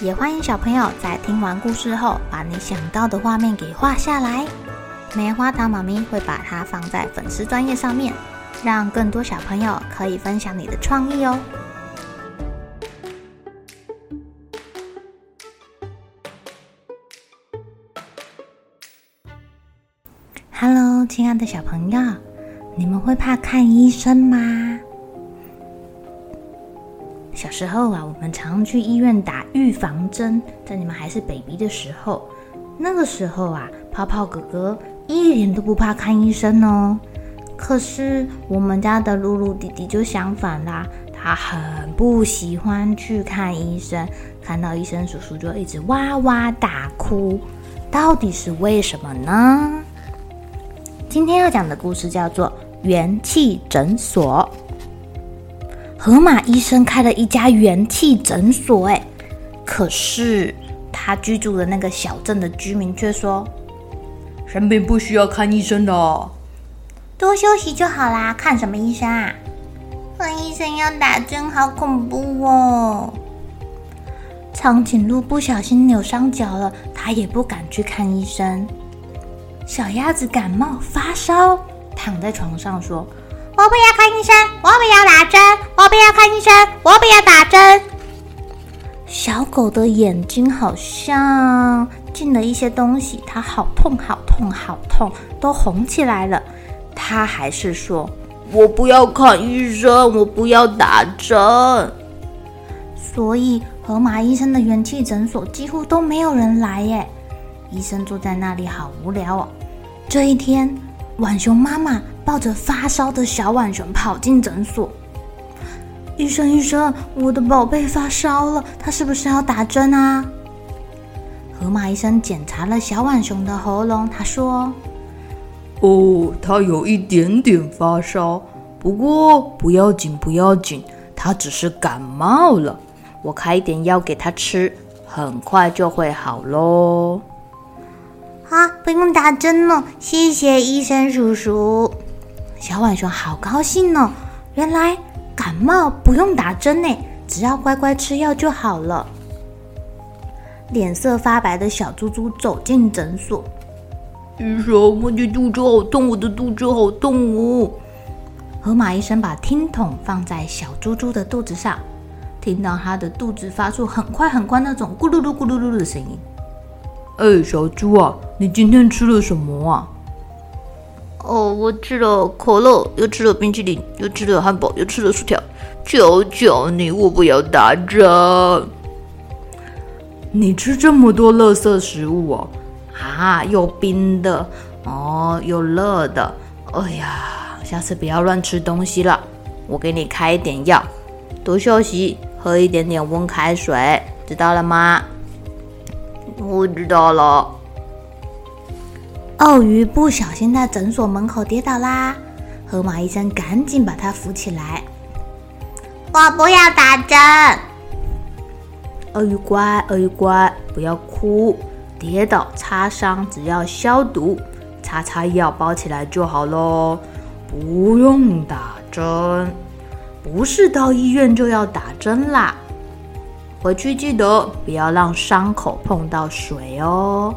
也欢迎小朋友在听完故事后，把你想到的画面给画下来。棉花糖妈咪会把它放在粉丝专页上面，让更多小朋友可以分享你的创意哦。Hello，亲爱的小朋友，你们会怕看医生吗？小时候啊，我们常去医院打预防针，在你们还是 baby 的时候，那个时候啊，泡泡哥哥一点都不怕看医生哦。可是我们家的露露弟弟就相反啦，他很不喜欢去看医生，看到医生叔叔就一直哇哇大哭，到底是为什么呢？今天要讲的故事叫做《元气诊所》。河马医生开了一家元气诊所，哎，可是他居住的那个小镇的居民却说：“生病不需要看医生的，多休息就好啦。看什么医生啊？看医生要打针，好恐怖哦！”长颈鹿不小心扭伤脚了，他也不敢去看医生。小鸭子感冒发烧，躺在床上说。我不要看医生，我不要打针，我不要看医生，我不要打针。小狗的眼睛好像进了一些东西，它好痛，好痛，好痛，都红起来了。它还是说：“我不要看医生，我不要打针。”所以河马医生的元气诊所几乎都没有人来耶。医生坐在那里好无聊哦。这一天，浣熊妈妈。抱着发烧的小浣熊跑进诊所，医生，医生，我的宝贝发烧了，他是不是要打针啊？河马医生检查了小浣熊的喉咙，他说：“哦，他有一点点发烧，不过不要紧，不要紧，他只是感冒了。我开一点药给他吃，很快就会好喽。”啊，不用打针了，谢谢医生叔叔。小浣熊好高兴哦！原来感冒不用打针呢，只要乖乖吃药就好了。脸色发白的小猪猪走进诊所，医生，我的肚子好痛，我的肚子好痛哦！河马医生把听筒放在小猪猪的肚子上，听到它的肚子发出很快很快那种咕噜噜咕噜噜的声音。哎，小猪啊，你今天吃了什么啊？哦，我吃了可乐，又吃了冰淇淋，又吃了汉堡，又吃了薯条。求求你，我不要打针！你吃这么多垃圾食物哦，啊，又冰的，哦，又热的。哎呀，下次不要乱吃东西了。我给你开一点药，多休息，喝一点点温开水，知道了吗？我知道了。鳄鱼不小心在诊所门口跌倒啦，河马医生赶紧把它扶起来。我不要打针。鳄鱼乖，鳄鱼乖，不要哭。跌倒擦伤只要消毒，擦擦药包起来就好喽。不用打针，不是到医院就要打针啦。回去记得不要让伤口碰到水哦。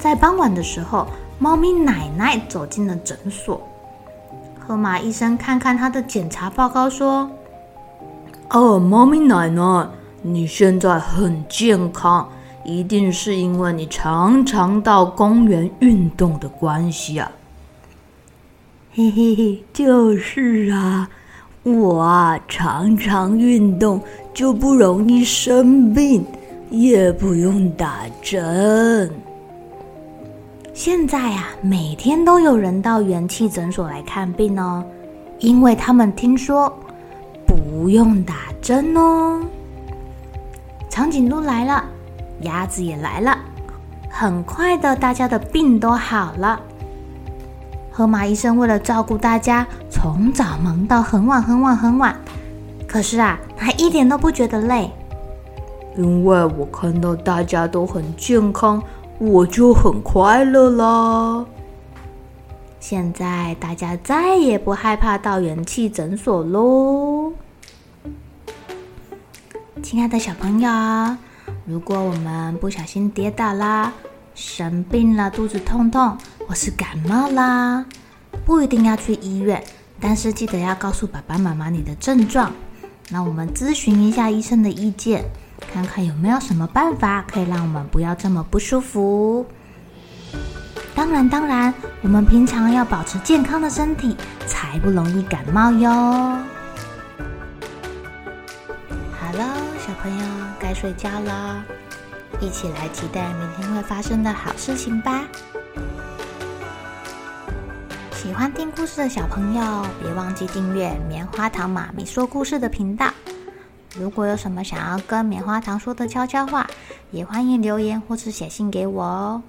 在傍晚的时候，猫咪奶奶走进了诊所。河马医生看看他的检查报告，说：“哦，猫咪奶奶，你现在很健康，一定是因为你常常到公园运动的关系啊。”“嘿嘿嘿，就是啊，我啊常常运动，就不容易生病，也不用打针。”现在啊，每天都有人到元气诊所来看病哦，因为他们听说不用打针哦。长颈鹿来了，鸭子也来了。很快的，大家的病都好了。河马医生为了照顾大家，从早忙到很晚很晚很晚。可是啊，他一点都不觉得累，因为我看到大家都很健康，我就很快乐啦。现在大家再也不害怕到元气诊所喽。亲爱的小朋友，如果我们不小心跌倒啦，生病了，肚子痛痛，或是感冒啦，不一定要去医院，但是记得要告诉爸爸妈妈你的症状。那我们咨询一下医生的意见，看看有没有什么办法可以让我们不要这么不舒服。当然，当然，我们平常要保持健康的身体，才不容易感冒哟。好了，小朋友该睡觉了，一起来期待明天会发生的好事情吧。喜欢听故事的小朋友，别忘记订阅棉花糖妈咪说故事的频道。如果有什么想要跟棉花糖说的悄悄话，也欢迎留言或是写信给我哦。